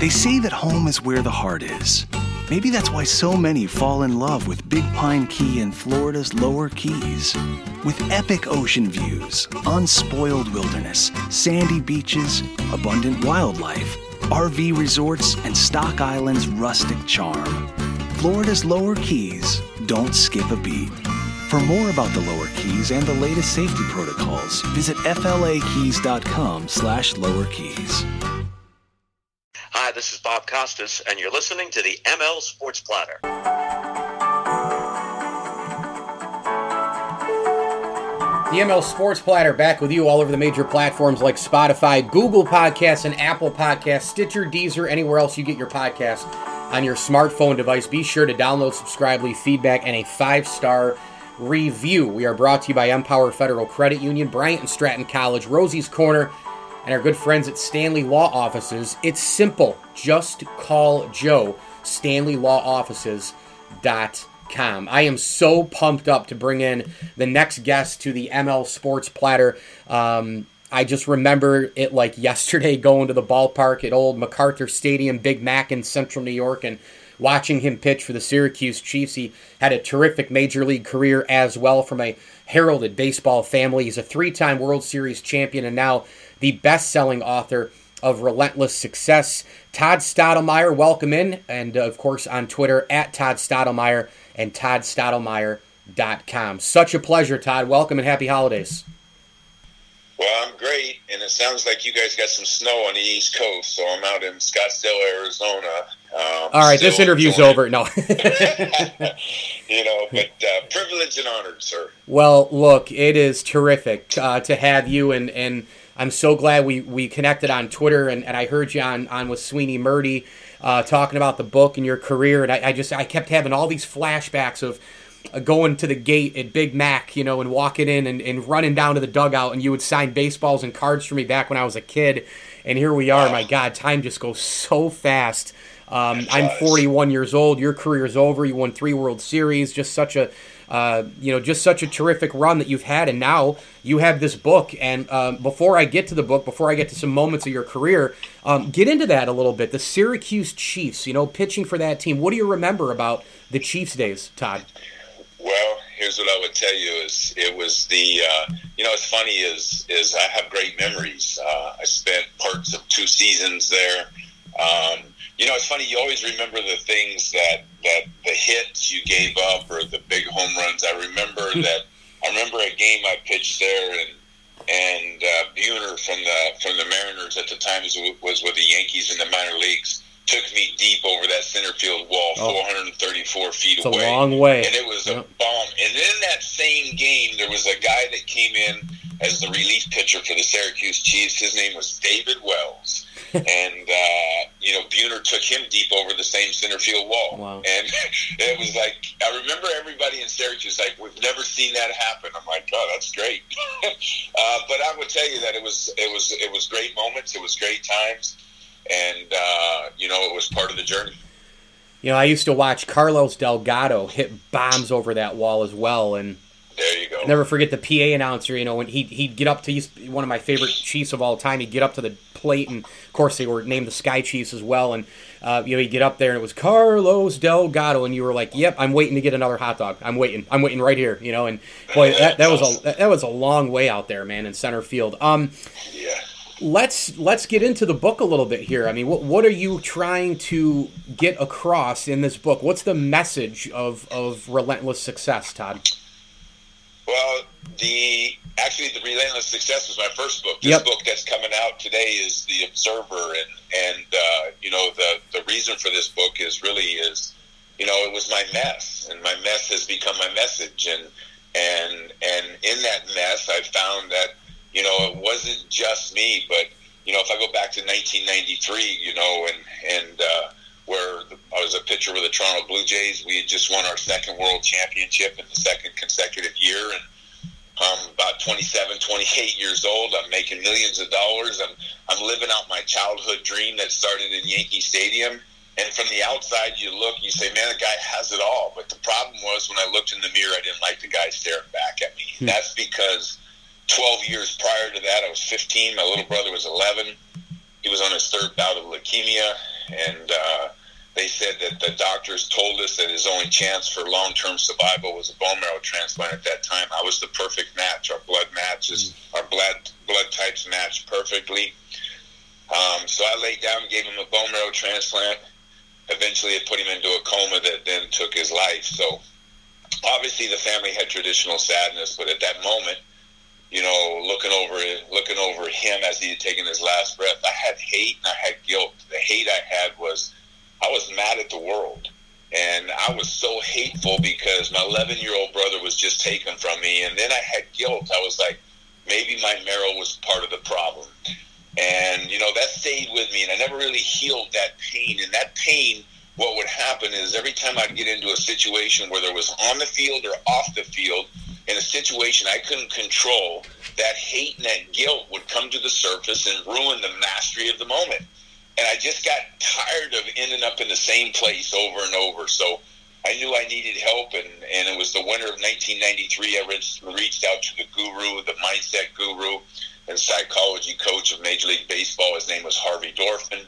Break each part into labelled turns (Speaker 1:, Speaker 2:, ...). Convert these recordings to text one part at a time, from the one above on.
Speaker 1: They say that home is where the heart is. Maybe that's why so many fall in love with Big Pine Key and Florida's Lower Keys. With epic ocean views, unspoiled wilderness, sandy beaches, abundant wildlife, RV resorts, and Stock Island's rustic charm. Florida's Lower Keys don't skip a beat. For more about the Lower Keys and the latest safety protocols, visit flakeys.com slash lower keys.
Speaker 2: Hi, this is Bob Costas, and you're listening to the ML Sports Platter.
Speaker 3: The ML Sports Platter back with you all over the major platforms like Spotify, Google Podcasts, and Apple Podcasts, Stitcher, Deezer, anywhere else you get your podcast on your smartphone device. Be sure to download, subscribe, leave feedback, and a five star review. We are brought to you by Empower Federal Credit Union, Bryant and Stratton College, Rosie's Corner, and our good friends at Stanley Law Offices. It's simple. Just call Joe, StanleyLawOffices.com. I am so pumped up to bring in the next guest to the ML Sports Platter. Um, I just remember it like yesterday going to the ballpark at old MacArthur Stadium, Big Mac in central New York, and watching him pitch for the Syracuse Chiefs. He had a terrific major league career as well from a heralded baseball family. He's a three time World Series champion and now the best selling author of Relentless Success. Todd Stottlemyre, welcome in. And uh, of course, on Twitter at Todd Stottlemyre and ToddStottlemyre.com. Such a pleasure, Todd. Welcome and happy holidays.
Speaker 4: Well, I'm great, and it sounds like you guys got some snow on the East Coast, so I'm out in Scottsdale, Arizona. Um,
Speaker 3: All right, this interview's enjoying. over. No.
Speaker 4: you know, but uh, privileged and honored, sir.
Speaker 3: Well, look, it is terrific uh, to have you, and, and I'm so glad we, we connected on Twitter, and, and I heard you on, on with Sweeney Murti uh, talking about the book and your career, and I, I just I kept having all these flashbacks of – going to the gate at Big Mac, you know, and walking in and, and running down to the dugout, and you would sign baseballs and cards for me back when I was a kid. And here we are. My God, time just goes so fast. Um, I'm 41 years old. Your career is over. You won three World Series. Just such a, uh, you know, just such a terrific run that you've had. And now you have this book. And um, before I get to the book, before I get to some moments of your career, um, get into that a little bit. The Syracuse Chiefs. You know, pitching for that team. What do you remember about the Chiefs days, Todd?
Speaker 4: Well, here's what I would tell you: is it was the uh, you know, it's funny is is I have great memories. Uh, I spent parts of two seasons there. Um, you know, it's funny. You always remember the things that that the hits you gave up or the big home runs. I remember hmm. that. I remember a game I pitched there, and and uh, Buhner from the from the Mariners at the time was, was with the Yankees in the minor leagues took me deep over that center field wall, oh. 434 feet
Speaker 3: it's
Speaker 4: away.
Speaker 3: a long way.
Speaker 4: And it was yep. a bomb. And in that same game, there was a guy that came in as the relief pitcher for the Syracuse Chiefs. His name was David Wells. and, uh, you know, Buhner took him deep over the same center field wall.
Speaker 3: Wow.
Speaker 4: And it was like, I remember everybody in Syracuse like, we've never seen that happen. I'm like, oh, that's great. uh, but I would tell you that it was, it was, it was great moments. It was great times and uh, you know it was part of the journey.
Speaker 3: You know, I used to watch Carlos Delgado hit bombs over that wall as well, and
Speaker 4: there you go.
Speaker 3: Never forget the PA announcer. You know, when he he'd get up to he's one of my favorite Chiefs of all time. He'd get up to the plate, and of course they were named the Sky Chiefs as well. And uh, you know, he'd get up there, and it was Carlos Delgado, and you were like, "Yep, I'm waiting to get another hot dog. I'm waiting. I'm waiting right here." You know, and boy, that, that was a that was a long way out there, man, in center field. Um,
Speaker 4: yeah
Speaker 3: let's let's get into the book a little bit here. I mean, what what are you trying to get across in this book? What's the message of of relentless success, Todd?
Speaker 4: Well, the actually the relentless success was my first book. This yep. book that's coming out today is the Observer, and and uh, you know the the reason for this book is really is you know it was my mess, and my mess has become my message, and and and in that mess, I found that you know, it wasn't just me, but you know, if I go back to 1993, you know, and and uh, where the, I was a pitcher with the Toronto Blue Jays, we had just won our second World Championship in the second consecutive year, and I'm about 27, 28 years old. I'm making millions of dollars. I'm I'm living out my childhood dream that started in Yankee Stadium. And from the outside, you look, you say, "Man, the guy has it all." But the problem was when I looked in the mirror, I didn't like the guy staring back at me. Hmm. That's because 12 years prior to that, I was 15. My little brother was 11. He was on his third bout of leukemia, and uh, they said that the doctors told us that his only chance for long term survival was a bone marrow transplant at that time. I was the perfect match. Our blood matches, mm. our blood blood types matched perfectly. Um, so I laid down, gave him a bone marrow transplant. Eventually, it put him into a coma that then took his life. So obviously, the family had traditional sadness, but at that moment, you know, looking over looking over him as he had taken his last breath, I had hate and I had guilt. The hate I had was I was mad at the world. And I was so hateful because my 11 year old brother was just taken from me. And then I had guilt. I was like, maybe my marrow was part of the problem. And, you know, that stayed with me. And I never really healed that pain. And that pain, what would happen is every time I'd get into a situation, whether it was on the field or off the field, in a situation I couldn't control, that hate and that guilt would come to the surface and ruin the mastery of the moment and I just got tired of ending up in the same place over and over. So I knew I needed help, and, and it was the winter of 1993. I reached, reached out to the guru, the mindset guru, and psychology coach of Major League Baseball. His name was Harvey Dorfman.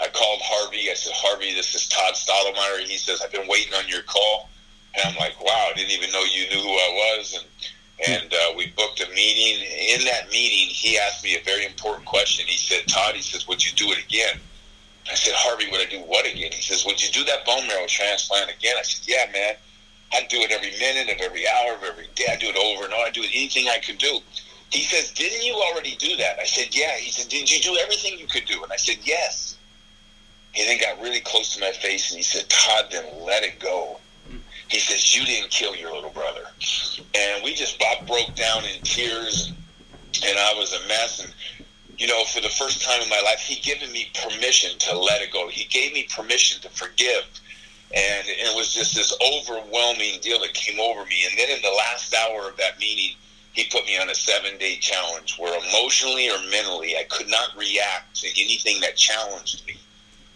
Speaker 4: I called Harvey. I said, Harvey, this is Todd Stottlemyre. He says, I've been waiting on your call. And I'm like, wow, I didn't even know you knew who I was. And and uh, we booked a meeting. In that meeting, he asked me a very important question. He said, Todd, he says, would you do it again? I said, Harvey, would I do what again? He says, would you do that bone marrow transplant again? I said, yeah, man. I'd do it every minute of every hour of every day. I'd do it over and over. I'd do it anything I could do. He says, didn't you already do that? I said, yeah. He said, did you do everything you could do? And I said, yes. He then got really close to my face and he said, Todd, then let it go. He says, You didn't kill your little brother. And we just Bob broke down in tears, and I was a mess. And, you know, for the first time in my life, he given me permission to let it go. He gave me permission to forgive. And it was just this overwhelming deal that came over me. And then in the last hour of that meeting, he put me on a seven day challenge where emotionally or mentally I could not react to anything that challenged me.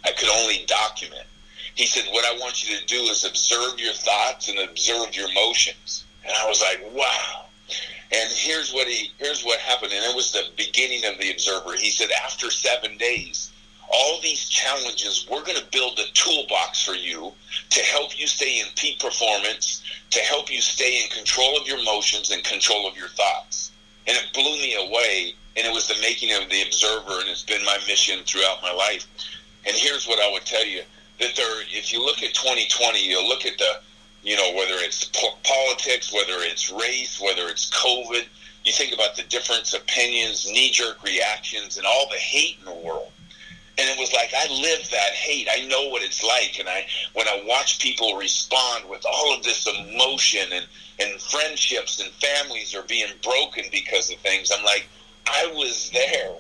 Speaker 4: I could only document. He said, What I want you to do is observe your thoughts and observe your emotions. And I was like, Wow. And here's what he here's what happened. And it was the beginning of the observer. He said, After seven days, all these challenges, we're going to build a toolbox for you to help you stay in peak performance, to help you stay in control of your emotions and control of your thoughts. And it blew me away. And it was the making of the observer, and it's been my mission throughout my life. And here's what I would tell you that there, if you look at 2020, you look at the, you know, whether it's po- politics, whether it's race, whether it's COVID, you think about the different opinions, knee jerk reactions, and all the hate in the world. And it was like I live that hate. I know what it's like, and I when I watch people respond with all of this emotion and and friendships and families are being broken because of things. I'm like, I was there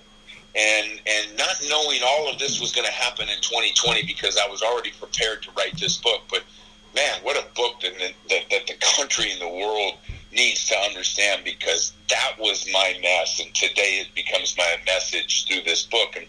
Speaker 4: and and not knowing all of this was going to happen in 2020 because I was already prepared to write this book. But man, what a book that, that, that the country and the world needs to understand because that was my mess, and today it becomes my message through this book. And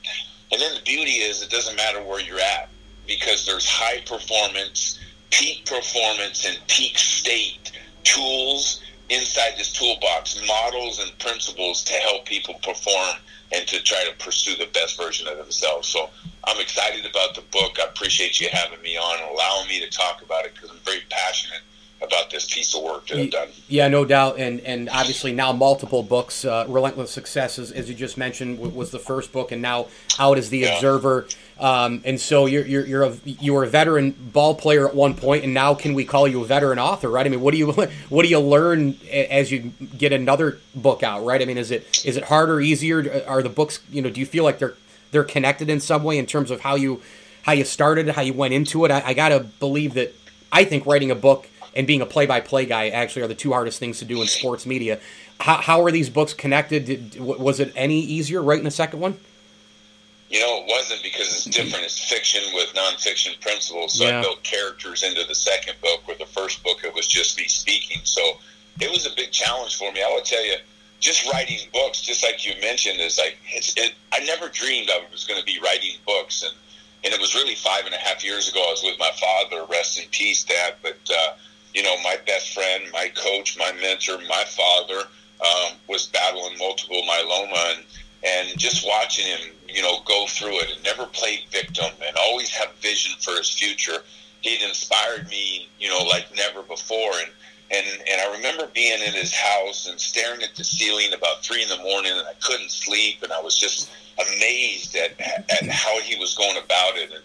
Speaker 4: and then the beauty is it doesn't matter where you're at because there's high performance, peak performance, and peak state tools inside this toolbox, models and principles to help people perform and to try to pursue the best version of themselves. So I'm excited about the book. I appreciate you having me on and allowing me to talk about it because I'm very passionate about this piece of work that I've done.
Speaker 3: Yeah, no doubt, and and obviously now multiple books. Uh, Relentless Success, as, as, you just mentioned, was the first book, and now out is the yeah. Observer. Um, and so you're you're you're a you were a veteran ball player at one point, and now can we call you a veteran author? Right? I mean, what do you what do you learn as you get another book out? Right? I mean, is it is it harder, easier? Are the books you know? Do you feel like they're they're connected in some way in terms of how you how you started, how you went into it? I, I gotta believe that. I think writing a book and being a play-by-play guy actually are the two hardest things to do in sports media. How, how are these books connected? Did, was it any easier writing a second one?
Speaker 4: You know, it wasn't because it's different. It's fiction with nonfiction principles. So yeah. I built characters into the second book. Where the first book, it was just me speaking. So it was a big challenge for me. I would tell you, just writing books, just like you mentioned, is like it's. It, I never dreamed I was going to be writing books, and and it was really five and a half years ago. I was with my father, rest in peace, Dad. But uh, you know, my best friend, my coach, my mentor, my father um, was battling multiple myeloma, and and just watching him, you know, go through it and never play victim and always have vision for his future. He'd inspired me, you know, like never before. And and and I remember being in his house and staring at the ceiling about three in the morning, and I couldn't sleep, and I was just amazed at at how he was going about it. And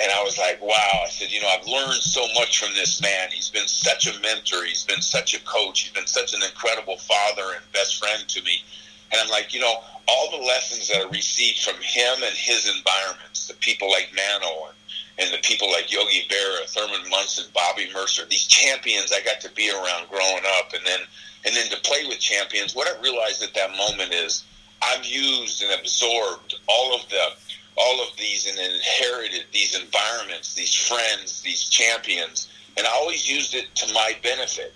Speaker 4: and I was like, wow. I said, you know, I've learned so much from this man. He's been such a mentor. He's been such a coach. He's been such an incredible father and best friend to me. And I'm like, you know, all the lessons that I received from him and his environments, the people like Mano and, and the people like Yogi Berra, Thurman Munson, Bobby Murcer, these champions I got to be around growing up. And then, and then to play with champions, what I realized at that moment is I've used and absorbed all of the all of these and inherited these environments, these friends, these champions, and I always used it to my benefit.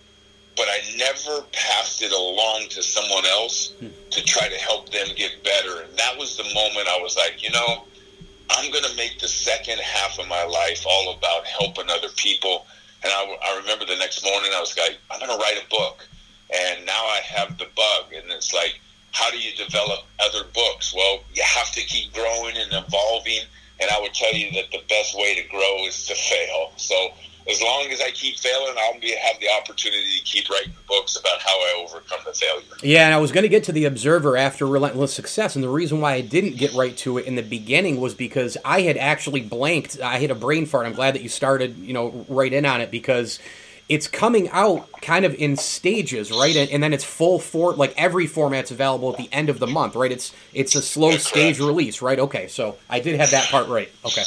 Speaker 4: But I never passed it along to someone else hmm. to try to help them get better. And that was the moment I was like, you know, I'm going to make the second half of my life all about helping other people. And I, I remember the next morning, I was like, I'm going to write a book. And now I have the bug. And it's like, how do you develop other books? Well, you have to keep growing and evolving. And I would tell you that the best way to grow is to fail. So as long as I keep failing, I'll be, have the opportunity to keep writing books about how I overcome the failure.
Speaker 3: Yeah, and I was going to get to the Observer after Relentless Success, and the reason why I didn't get right to it in the beginning was because I had actually blanked. I had a brain fart. I'm glad that you started, you know, right in on it because it's coming out kind of in stages, right? And, and, then it's full for like every format's available at the end of the month, right? It's it's a slow stage release, right? Okay, so I did have that part right. Okay.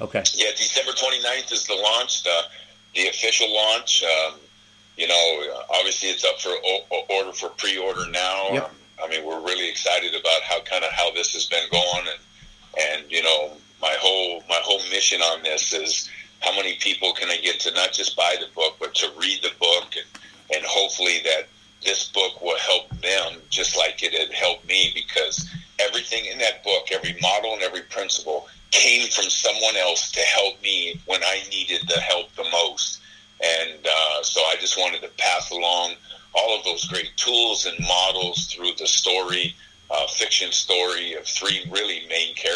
Speaker 3: Okay.
Speaker 4: Yeah, December 29th is the launch, the the official launch. Um, you know, obviously it's up for o- order for pre-order now.
Speaker 3: Yep.
Speaker 4: Um, I mean, we're really excited about how kind of how this has been going, and and you know, my whole my whole mission on this is how many people can I get to not just buy the book, but to read the book, and and hopefully that this book will help them just like it had helped me because everything in that book, every model and every principle came from someone else to help me when I needed the help the most. And uh, so I just wanted to pass along all of those great tools and models through the story, uh, fiction story of three really main characters.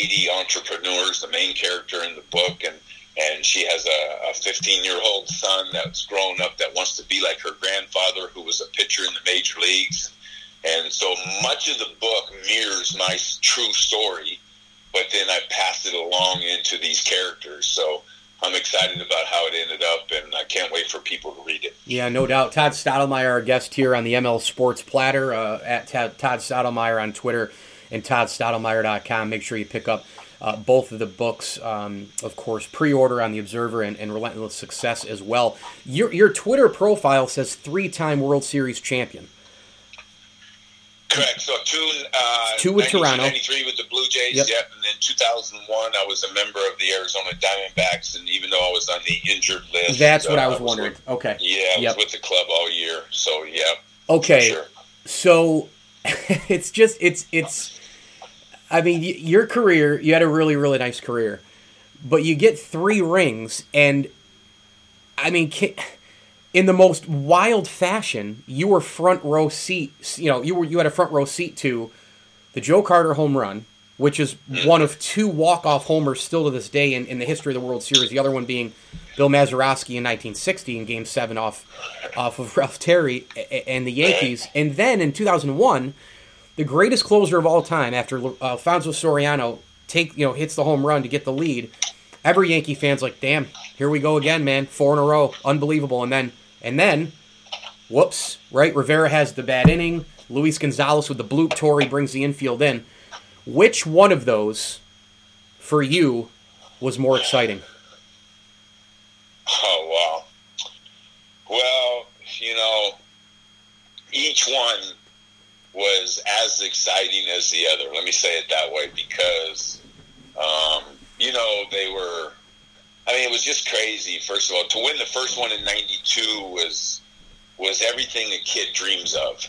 Speaker 4: A lady entrepreneur is the main character in the book, and and she has a 15 year old son that's grown up that wants to be like her grandfather, who was a pitcher in the major leagues. And so much of the book mirrors my true story, but then I pass it along into these characters. So I'm excited about how it ended up, and I can't wait for people to read it.
Speaker 3: Yeah, no doubt. Todd Stottlemyre, our guest here on the ML Sports Platter, uh, at Todd Stottlemyre on Twitter and ToddStottlemyre.com. Make sure you pick up uh, both of the books, um, of course, pre-order on the Observer and, and, Relentless Success as well. Your your Twitter profile says three-time World Series champion.
Speaker 4: Correct. So two, uh,
Speaker 3: two with Toronto,
Speaker 4: ninety-three with the Blue Jays. Yep. yep. And then two thousand one, I was a member of the Arizona Diamondbacks, and even though I was on the injured list,
Speaker 3: that's what uh, I was, was wondering.
Speaker 4: With,
Speaker 3: okay.
Speaker 4: Yeah, I yep. was with the club all year. So yeah.
Speaker 3: Okay. Sure. So it's just it's it's I mean, your career, you had a really, really nice career, but you get three rings, and I mean, in the most wild fashion, you were front row seat. You know, you were you had a front row seat to the Joe Carter home run, which is one of two walk off homers still to this day in, in the history of the World Series. The other one being Bill Mazeroski in 1960 in Game Seven off off of Ralph Terry and the Yankees, and then in 2001 the greatest closer of all time after Alfonso Soriano take you know hits the home run to get the lead. Every Yankee fan's like, "Damn, here we go again, man! Four in a row, unbelievable!" And then and then, whoops! Right, Rivera has the bad inning. Luis Gonzalez with the bloop. Torre brings the infield in. Which one of those, for you, was more exciting?
Speaker 4: Oh wow! Well, you know, each one was as exciting as the other. Let me say it that way because, um, you know, they were. I mean, it was just crazy. First of all, to win the first one in '92 was was everything a kid dreams of.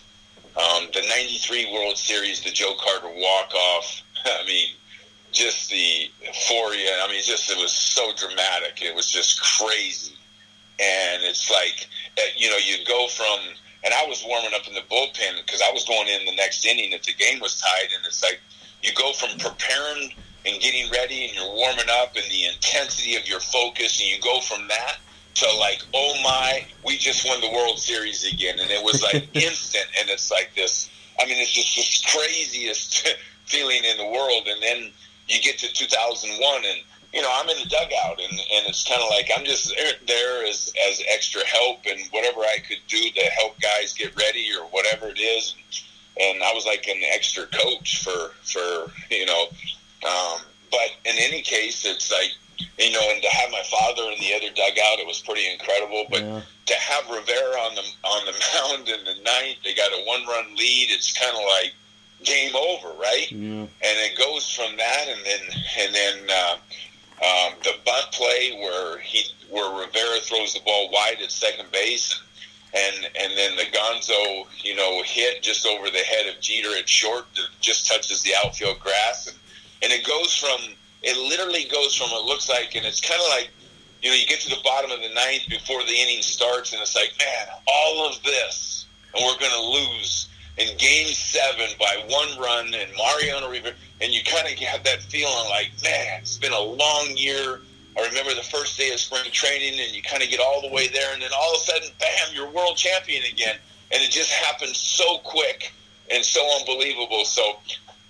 Speaker 4: Um, the '93 World Series, the Joe Carter walk off. I mean, just the euphoria. I mean, just it was so dramatic. It was just crazy, and it's like eh, you know, you go from and I was warming up in the bullpen because I was going in the next inning if the game was tied. And it's like you go from preparing and getting ready and you're warming up and the intensity of your focus and you go from that to like, oh my, we just won the World Series again, and it was like instant, and it's like this. I mean, it's just the craziest feeling in the world, and then you get to 2001 and you know, I'm in the dugout, and, and it's kind of like I'm just there as as extra help and whatever I could do to help guys get ready or whatever it is. And, and I was like an extra coach for for you know, um, but in any case, it's like you know, and to have my father in the other dugout, it was pretty incredible. But yeah. to have Rivera on the on the mound in the ninth, they got a one run lead. It's kind of like game over, right? Yeah. And it goes from that, and then and then uh, um, the bunt play where he where Rivera throws the ball wide at second base, and and then the Gonzo you know hit just over the head of Jeter at short just touches the outfield grass, and and it goes from it literally goes from it looks like, and it's kind of like you know you get to the bottom of the ninth before the inning starts, and it's like man, all of this, and we're going to lose in Game Seven by one run, and Mariano Rivera and you kind of have that feeling like, man, it's been a long year. I remember the first day of spring training, and you kind of get all the way there, and then all of a sudden, bam, you're world champion again, and it just happened so quick and so unbelievable. So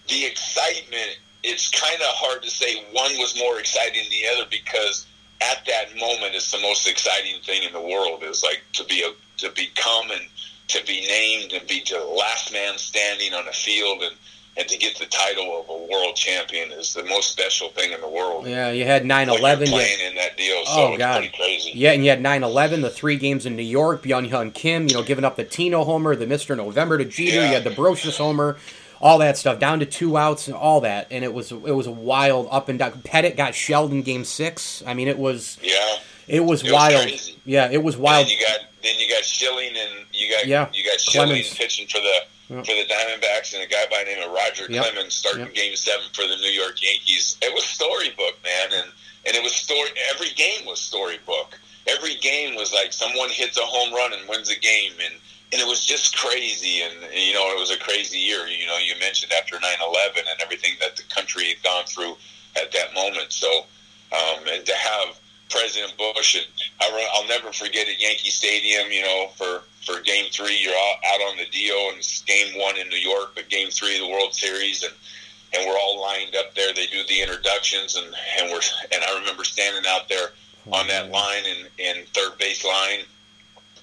Speaker 4: the excitement, it's kind of hard to say one was more exciting than the other because at that moment, it's the most exciting thing in the world. Is like to be a to become and to be named and be the last man standing on a field and and to get the title of a world champion is the most special thing in the world.
Speaker 3: Yeah, you had 9-11.
Speaker 4: Playing in that deal, so oh, God. crazy.
Speaker 3: Yeah, and you had 9-11, the three games in New York, Byung Hyun Kim, you know, giving up the Tino homer, the Mr. November to Jeter, yeah. you had the Brosius homer, all that stuff, down to two outs and all that, and it was it was a wild up and down. Pettitte got shelled in Game Six. I mean, it was
Speaker 4: yeah,
Speaker 3: it was it wild. Was yeah, it was wild.
Speaker 4: you got then you got Schilling and got yeah. you got Schilling pitching for the yep. for the Diamondbacks and a guy by the name of Roger yep. Clemens starting yep. Game Seven for the New York Yankees. It was storybook, man, and and it was story. Every game was storybook. Every game was like someone hits a home run and wins a game, and and it was just crazy. And, and you know, it was a crazy year. You know, you mentioned after 9-11 and everything that the country had gone through at that moment. So, um, and to have President Bush and I, I'll never forget at Yankee Stadium. You know, for for Game Three, you're all out on the deal, and it's Game One in New York, but Game Three of the World Series, and and we're all lined up there. They do the introductions, and and we're and I remember standing out there on that line in in third base line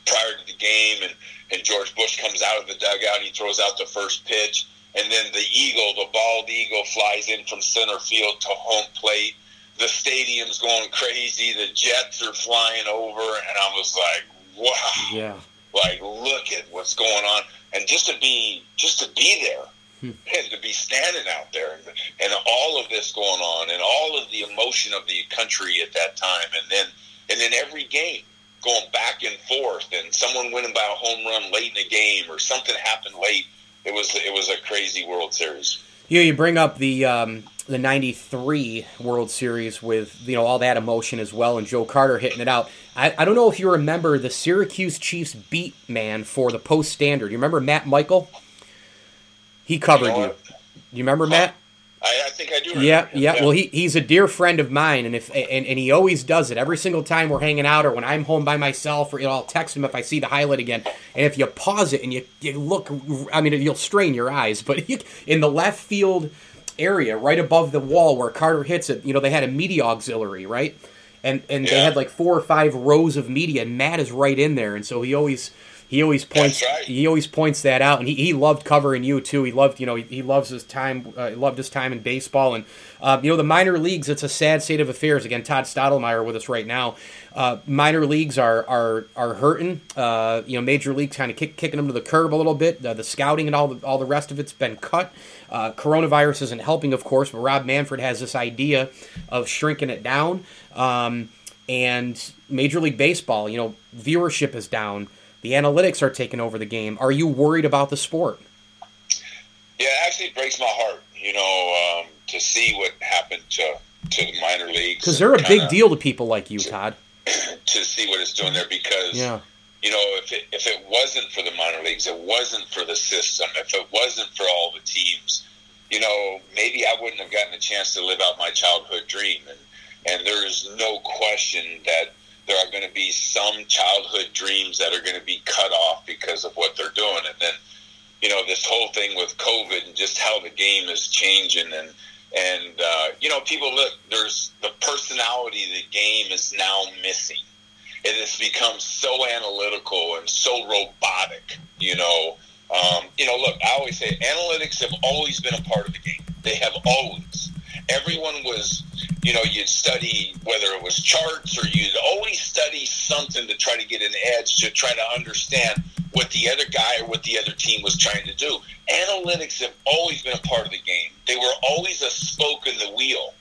Speaker 4: prior to the game, and and George Bush comes out of the dugout, he throws out the first pitch, and then the eagle, the bald eagle, flies in from center field to home plate. The stadium's going crazy. The jets are flying over, and I was like, "Wow!"
Speaker 3: Yeah
Speaker 4: like look at what's going on and just to be just to be there hmm. and to be standing out there and, and all of this going on and all of the emotion of the country at that time and then and then every game going back and forth and someone winning by a home run late in the game or something happened late it was it was a crazy world series
Speaker 3: yeah you bring up the um the 93 World Series with you know all that emotion as well and Joe Carter hitting it out. I, I don't know if you remember the Syracuse Chiefs beat man for the Post Standard. You remember Matt Michael? He covered you. Know you. you remember Matt?
Speaker 4: I, I, think I do.
Speaker 3: Yeah, yeah, yeah. Well, he, he's a dear friend of mine, and if and, and he always does it every single time we're hanging out or when I'm home by myself, or you know, I'll text him if I see the highlight again. And if you pause it and you, you look, I mean, you'll strain your eyes, but in the left field area right above the wall where Carter hits it. You know, they had a media auxiliary, right? And and yeah. they had like four or five rows of media, and Matt is right in there, and so he always he always points right. he always points that out, and he, he loved covering you too. He loved you know he, he loves his time uh, loved his time in baseball, and uh, you know the minor leagues. It's a sad state of affairs. Again, Todd Stottlemyre with us right now. Uh, minor leagues are are are hurting. Uh, you know, major leagues kind of kick, kicking them to the curb a little bit. the scouting and all the all the rest of it's been cut. Uh, coronavirus isn't helping, of course, but Rob Manfred has this idea of shrinking it down. Um, and Major League Baseball, you know, viewership is down. The analytics are taking over the game. Are you worried about the sport?
Speaker 4: Yeah, it actually breaks my heart, you know, um, to see what happened to, to the minor leagues.
Speaker 3: Because they're a big deal to people like you, to, Todd.
Speaker 4: To see what it's doing there because yeah you know, if it, if it wasn't for the minor leagues, it wasn't for the system, if it wasn't for all the teams, you know, maybe I wouldn't have gotten a chance to live out my childhood dream. And, and there's no question that there are going to be some childhood dreams that are going to be cut off because of what they're doing. And then, you know, this whole thing with COVID and just how the game is changing and, and, uh, you know, people look, there's the personality of the game is now missing. It has become so analytical and so robotic, you know. Um, you know, look, I always say analytics have always been a part of the game. They have always. Everyone was, you know, you'd study whether it was charts or you'd always study something to try to get an edge to try to understand what the other guy or what the other team was trying to do. Analytics have always been a part of the game. They were always a spoke in the wheel.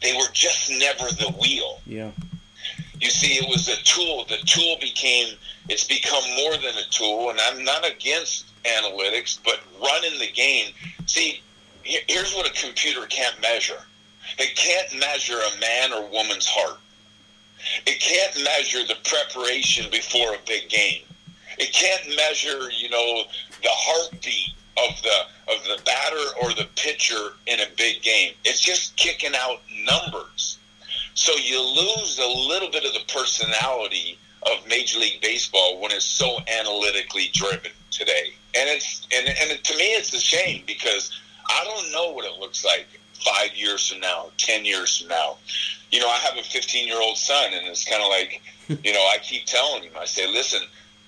Speaker 4: They were just never the wheel.
Speaker 3: Yeah.
Speaker 4: You see, it was a tool. The tool became, it's become more than a tool. And I'm not against analytics, but running the game. See, here's what a computer can't measure it can't measure a man or woman's heart, it can't measure the preparation before a big game. It can't measure, you know, the heartbeat of the of the batter or the pitcher in a big game. It's just kicking out numbers. So you lose a little bit of the personality of Major League Baseball when it's so analytically driven today. And it's and and to me it's a shame because I don't know what it looks like five years from now, ten years from now. You know, I have a 15 year old son, and it's kind of like, you know, I keep telling him, I say, listen,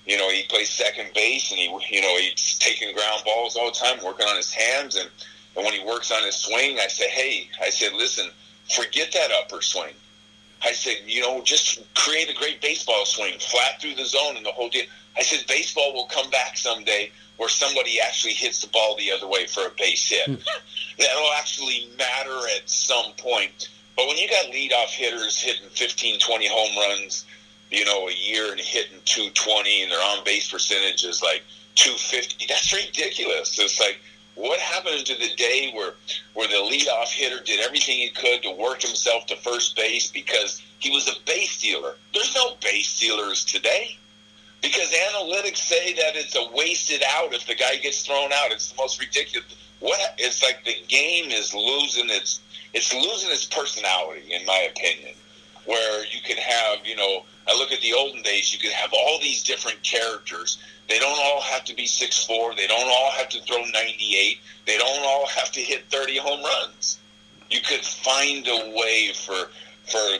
Speaker 4: you know, he plays second base, and he, you know, he's taking ground balls all the time, working on his hands, and and when he works on his swing, I say, hey, I said, listen, forget that upper swing. I said, you know, just create a great baseball swing, flat through the zone and the whole deal. I said, baseball will come back someday where somebody actually hits the ball the other way for a base hit. Hmm. That'll actually matter at some point. But when you got leadoff hitters hitting 15, 20 home runs, you know, a year and hitting 220 and their on base percentage is like 250, that's ridiculous. It's like, what happened to the day where where the leadoff hitter did everything he could to work himself to first base because he was a base stealer? There's no base stealers today because analytics say that it's a wasted out if the guy gets thrown out. It's the most ridiculous. What it's like the game is losing its it's losing its personality, in my opinion. Where you can have, you know, I look at the olden days, you could have all these different characters. They don't all have to be six four. They don't all have to throw 98. They don't all have to hit 30 home runs. You could find a way for for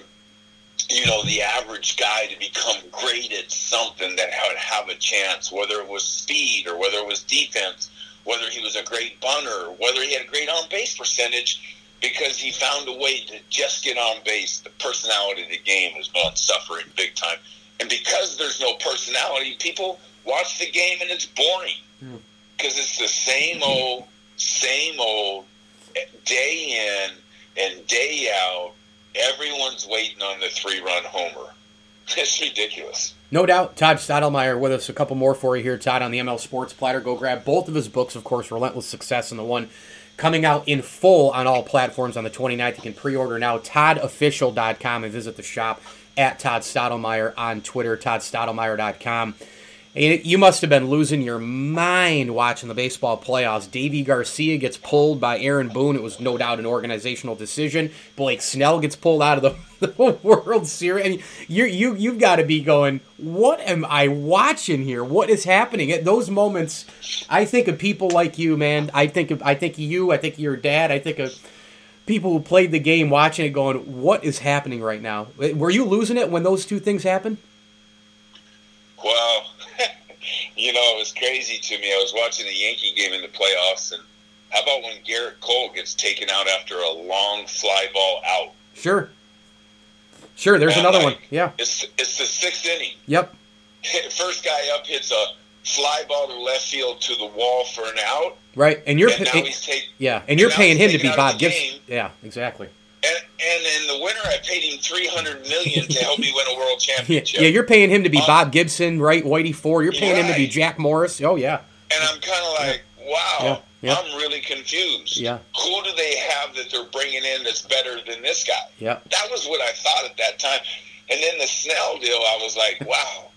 Speaker 4: you know, the average guy to become great at something that would have a chance, whether it was speed or whether it was defense, whether he was a great bunter, whether he had a great on base percentage, because he found a way to just get on base. The personality of the game has been suffering big time. And because there's no personality, people watch the game and it's boring. Hmm. Because it's the same old, same old, day in and day out everyone's waiting on the three run homer. It's ridiculous.
Speaker 3: No doubt. Todd Stottlemyre with us. A couple more for you here, Todd, on the ML Sports Platter. Go grab both of his books, of course, Relentless Success and the one coming out in full on all platforms on the 29th. You can pre order now. ToddOfficial.com and visit the shop at Todd Stottlemyre on Twitter, ToddStottlemyre.com. You must have been losing your mind watching the baseball playoffs. Deivi Garcia gets pulled by Aaron Boone. It was no doubt an organizational decision. Blake Snell gets pulled out of the, the World Series. And you you you've got to be going. What am I watching here? What is happening at those moments? I think of people like you, man. I think of I think of you. I think of your dad. I think of people who played the game, watching it, going, "What is happening right now?" Were you losing it when those two things happened?
Speaker 4: Well you know, it was crazy to me. I was watching the Yankee game in the playoffs, and how about when Gerrit Cole gets taken out after a long fly ball out?
Speaker 3: Sure. Sure, there's another like, one. Yeah.
Speaker 4: It's, it's the sixth inning.
Speaker 3: Yep.
Speaker 4: First guy up hits a fly ball to left field to the wall for an out.
Speaker 3: Right, and you're and pa- take, yeah, and you're paying him to be Bob Gibson. Yeah, exactly.
Speaker 4: And, and in the winter, I paid him three hundred million to help me win a world championship.
Speaker 3: Yeah, you're paying him to be um, Bob Gibson, right? Whitey Ford. You're paying right. him to be Jack Morris. Oh yeah.
Speaker 4: And I'm kind of like, wow, yeah. Yeah. I'm really confused.
Speaker 3: Yeah.
Speaker 4: Who do they have that they're bringing in that's better than this guy?
Speaker 3: Yeah.
Speaker 4: That was what I thought at that time. And then the Snell deal, I was like, wow.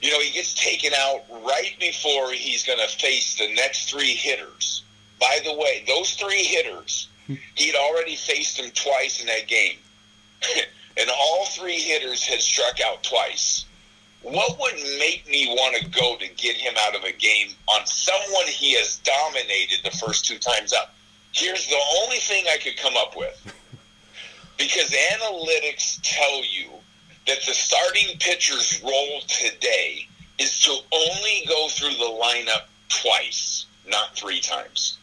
Speaker 4: you know, he gets taken out right before he's going to face the next three hitters by the way, those three hitters, he'd already faced him twice in that game. and all three hitters had struck out twice. What would make me want to go to get him out of a game on someone he has dominated the first two times up? Here's the only thing I could come up with. Because analytics tell you that the starting pitcher's role today is to only go through the lineup twice, not three times.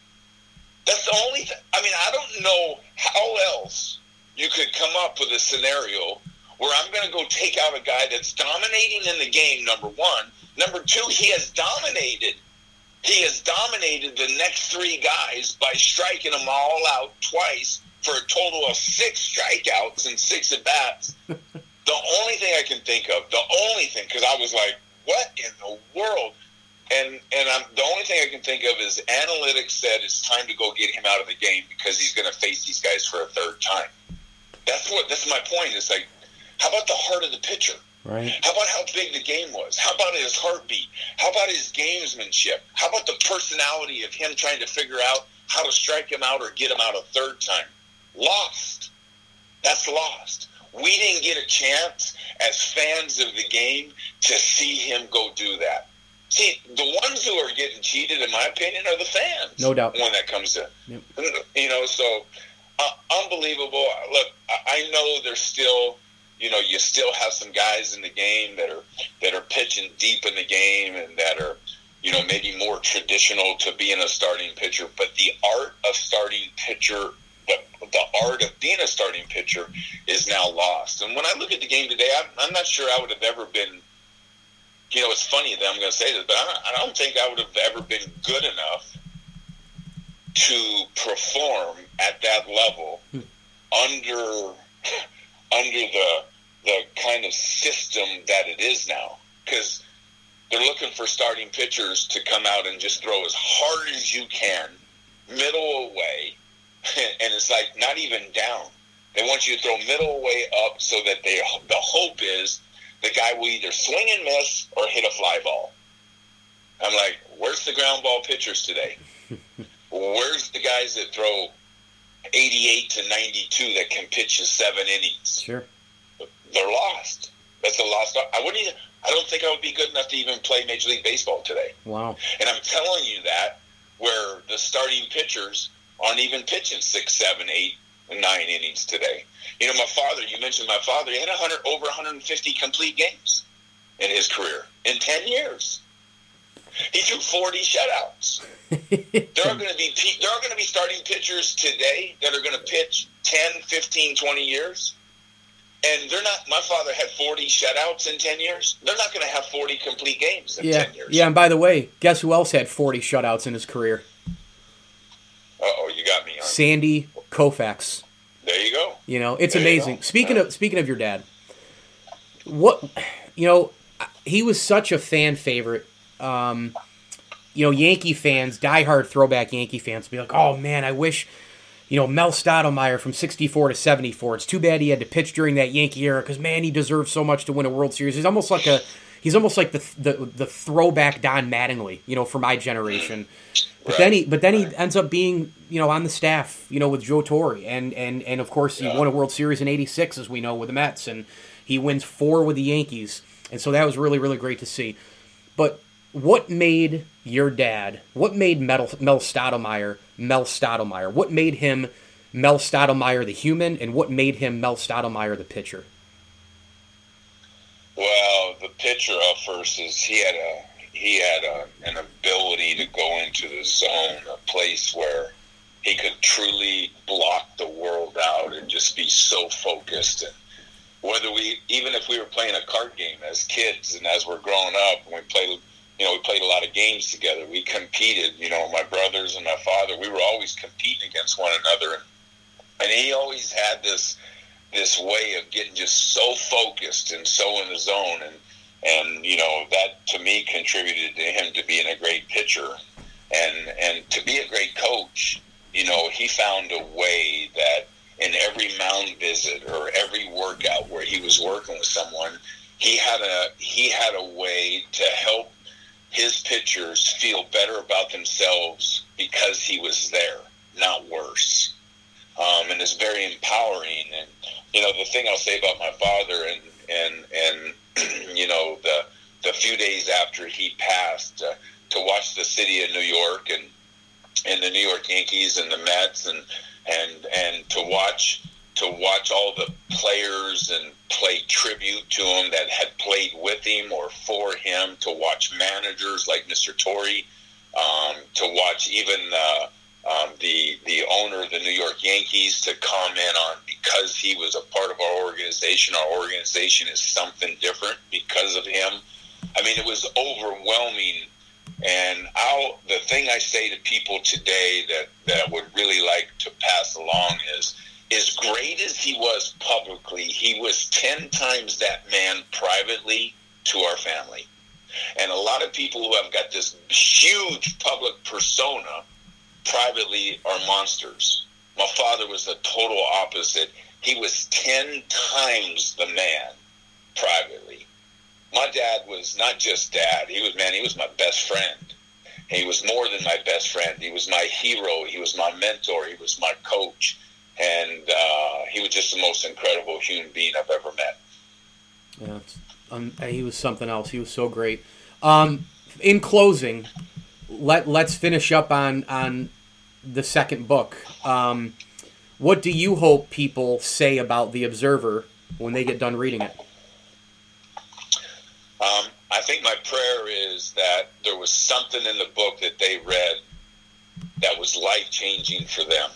Speaker 4: That's the only thing. I mean, I don't know how else you could come up with a scenario where I'm going to go take out a guy that's dominating in the game, number one. Number two, he has dominated. He has dominated the next three guys by striking them all out twice for a total of six strikeouts and six at bats. the only thing I can think of, the only thing, because I was like, what in the world? And and I'm, the only thing I can think of is analytics said it's time to go get him out of the game because he's going to face these guys for a third time. That's what. That's my point. It's like, how about the heart of the pitcher?
Speaker 3: Right.
Speaker 4: How about how big the game was? How about his heartbeat? How about his gamesmanship? How about the personality of him trying to figure out how to strike him out or get him out a third time? Lost. That's lost. We didn't get a chance as fans of the game to see him go do that. See, the ones who are getting cheated, in my opinion, are the fans.
Speaker 3: No doubt.
Speaker 4: When that comes to, yep. you know, so uh, unbelievable. Look, I know there's still, you know, you still have some guys in the game that are that are pitching deep in the game and that are, you know, maybe more traditional to being a starting pitcher. But the art of starting pitcher the, the art of being a starting pitcher is now lost. And when I look at the game today, I'm, I'm not sure I would have ever been. You know, it's funny that I'm going to say this, but I don't think I would have ever been good enough to perform at that level hmm. under under the the kind of system that it is now. Because they're looking for starting pitchers to come out and just throw as hard as you can, middle away, and it's like not even down. They want you to throw middle away up so that they the hope is the guy will either swing and miss or hit a fly ball. I'm like, where's the ground ball pitchers today? where's the guys that throw 88 to 92 that can pitch in seven innings?
Speaker 3: Sure,
Speaker 4: they're lost. That's a lost. I wouldn't. Even, I don't think I would be good enough to even play Major League Baseball today.
Speaker 3: Wow.
Speaker 4: And I'm telling you that where the starting pitchers aren't even pitching six, seven, eight, nine innings today. You know, my father, you mentioned my father, he had 100, over 150 complete games in his career in 10 years. He threw 40 shutouts. there are going to be there are going to be starting pitchers today that are going to pitch 10, 15, 20 years. And they're not. My father had 40 shutouts in 10 years. They're not going to have 40 complete games in
Speaker 3: yeah.
Speaker 4: 10 years.
Speaker 3: Yeah, and by the way, guess who else had 40 shutouts in his career?
Speaker 4: oh, you got me.
Speaker 3: Sandy Koufax.
Speaker 4: There you go.
Speaker 3: You know, it's there amazing. Speaking of speaking of your dad, what you know, he was such a fan favorite. Um, you know, Yankee fans, diehard throwback Yankee fans, be like, "Oh man, I wish." You know, Mel Stottlemyre from 64 to 74. It's too bad he had to pitch during that Yankee era because, man, he deserves so much to win a World Series. He's almost like a he's almost like the the, the throwback Don Mattingly, you know, for my generation. But right. then he, but then he ends up being, you know, on the staff, you know, with Joe Torre, and and and of course he yeah. won a World Series in '86, as we know, with the Mets, and he wins four with the Yankees, and so that was really really great to see. But what made your dad? What made Mel, Mel Stottlemyre Mel Stottlemyre? What made him Mel Stottlemyre the human, and what made him Mel Stottlemyre the pitcher?
Speaker 4: Well, the pitcher up first is he had a he had a, an ability to go into the zone, a place where he could truly block the world out and just be so focused. And whether we, even if we were playing a card game as kids and as we're growing up, and we played, you know, we played a lot of games together. We competed. You know, my brothers and my father. We were always competing against one another, and, and he always had this this way of getting just so focused and so in the zone and and you know that to me contributed to him to being a great pitcher and and to be a great coach you know he found a way that in every mound visit or every workout where he was working with someone he had a he had a way to help his pitchers feel better about themselves because he was there, not worse. Um, and it's very empowering. And you know, the thing I'll say about my father, and and and you know, the the few days after he passed, uh, to watch the city of New York and and the New York Yankees and the Mets and and and to watch to watch all the players and play tribute to him that had played with him or for him, to watch managers like Mr. Torre, um, to watch even uh, um, the the owner of the New York Yankees to comment on because he was a part of our organization. Our organization is something different because of him. I mean, it was overwhelming. And I'll, the thing I say to people today that, that I would really like to pass along is as great as he was publicly, he was 10 times that man privately to our family. And a lot of people who have got this huge public persona privately are monsters. My father was the total opposite. He was 10 times the man privately. My dad was not just dad, he was, man, he was my best friend. He was more than my best friend. He was my hero. He was my mentor. He was my coach and uh, he was just the most incredible human being I've ever met.
Speaker 3: Yeah, um, he was something else. He was so great. Um, in closing, let let's finish up on on the second book. Um, what do you hope people say about the Observer when they get done reading it?
Speaker 4: Um, I think my prayer is that there was something in the book that they read that was life changing for them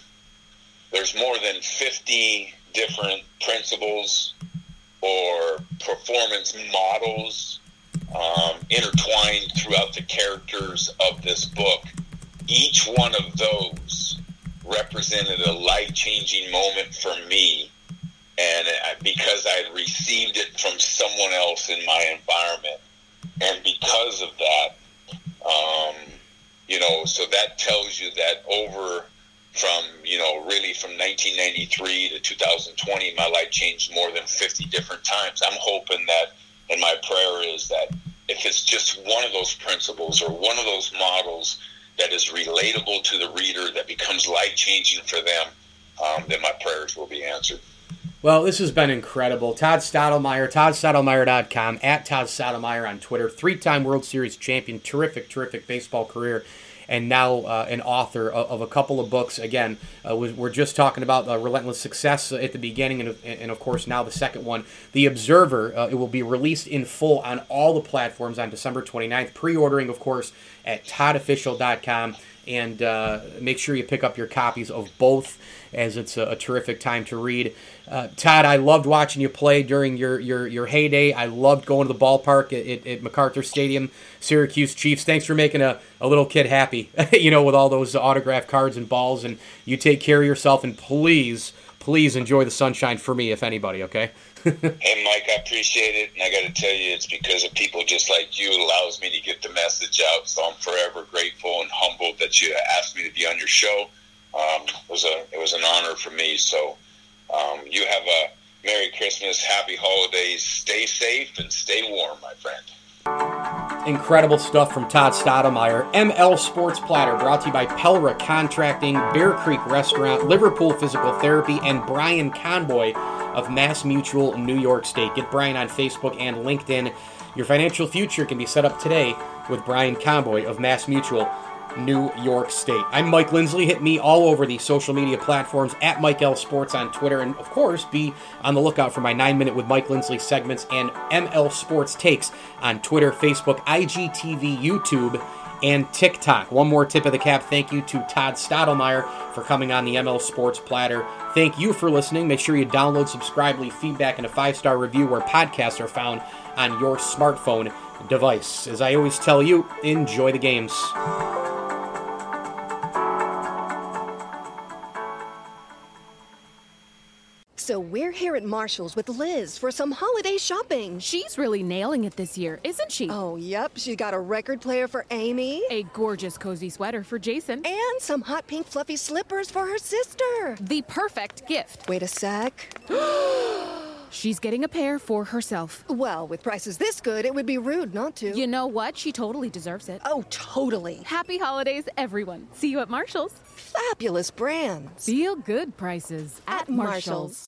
Speaker 4: there's more than 50 different principles or performance models um, intertwined throughout the characters of this book. Each one of those represented a life changing moment for me. And because I had received it from someone else in my environment. And because of that, um, you know, so that tells you that over from you know really from 1993 to 2020 my life changed more than 50 different times i'm hoping that and my prayer is that if it's just one of those principles or one of those models that is relatable to the reader that becomes life changing for them um, then my prayers will be answered
Speaker 3: well, this has been incredible. Todd Stottlemyre, toddstottlemyre.com, at Todd Stottlemyre on Twitter, three time World Series champion, terrific, terrific baseball career and now uh, an author of, of, a couple of books. Again, uh, we're just talking about uh, Relentless Success at the beginning, and, and, of course now the second one, The Observer. Uh, it will be released in full on all the platforms on December 29th. Pre-ordering, of course, at toddofficial.com, and uh, make sure you pick up your copies of both as it's a, a terrific time to read. Uh, Todd, I loved watching you play during your, your, your heyday. I loved going to the ballpark at, at, MacArthur Stadium, Syracuse Chiefs. Thanks for making a, a little kid happy, you know, with all those autograph cards and balls. And you take care of yourself, and please, please enjoy the sunshine for me, if anybody, okay?
Speaker 4: hey, Mike, I appreciate it. And I got to tell you, it's because of people just like you. Allows me to get the message out. So I'm forever grateful and humbled that you asked me to be on your show um, it was a it was an honor for me. So um, you have a Merry Christmas, Happy Holidays, stay safe and stay warm, my friend.
Speaker 3: Incredible stuff from Todd Stottlemyre. ML Sports Platter brought to you by Pelra Contracting, Bear Creek Restaurant, Liverpool Physical Therapy, and Brian Conboy of Mass Mutual New York State. Get Brian on Facebook and LinkedIn. Your financial future can be set up today with Brian Conboy of Mass Mutual. New York State. I'm Mike Lindsley. Hit me all over the social media platforms at Mike L Sports on Twitter, and of course, be on the lookout for my nine minute with Mike Lindsley segments and ML Sports takes on Twitter, Facebook, IGTV, YouTube, and TikTok. One more tip of the cap. Thank you to Todd Stottlemyre for coming on the ML Sports Platter. Thank you for listening. Make sure you download, subscribe, leave feedback, and a five star review where podcasts are found on your smartphone device. As I always tell you, enjoy the games.
Speaker 5: So we're here at Marshall's with Liz for some holiday shopping.
Speaker 6: She's really nailing it this year, isn't she?
Speaker 5: Oh, yep. She got a record player for Amy,
Speaker 6: a gorgeous cozy sweater for Jason,
Speaker 5: and some hot pink fluffy slippers for her sister.
Speaker 6: The perfect gift.
Speaker 5: Wait a sec.
Speaker 6: She's getting a pair for herself.
Speaker 5: Well, with prices this good, it would be rude not to.
Speaker 6: You know what? She totally deserves it.
Speaker 5: Oh, totally.
Speaker 6: Happy holidays, everyone. See you at Marshall's.
Speaker 5: Fabulous brands.
Speaker 6: Feel good prices at, Marshall's.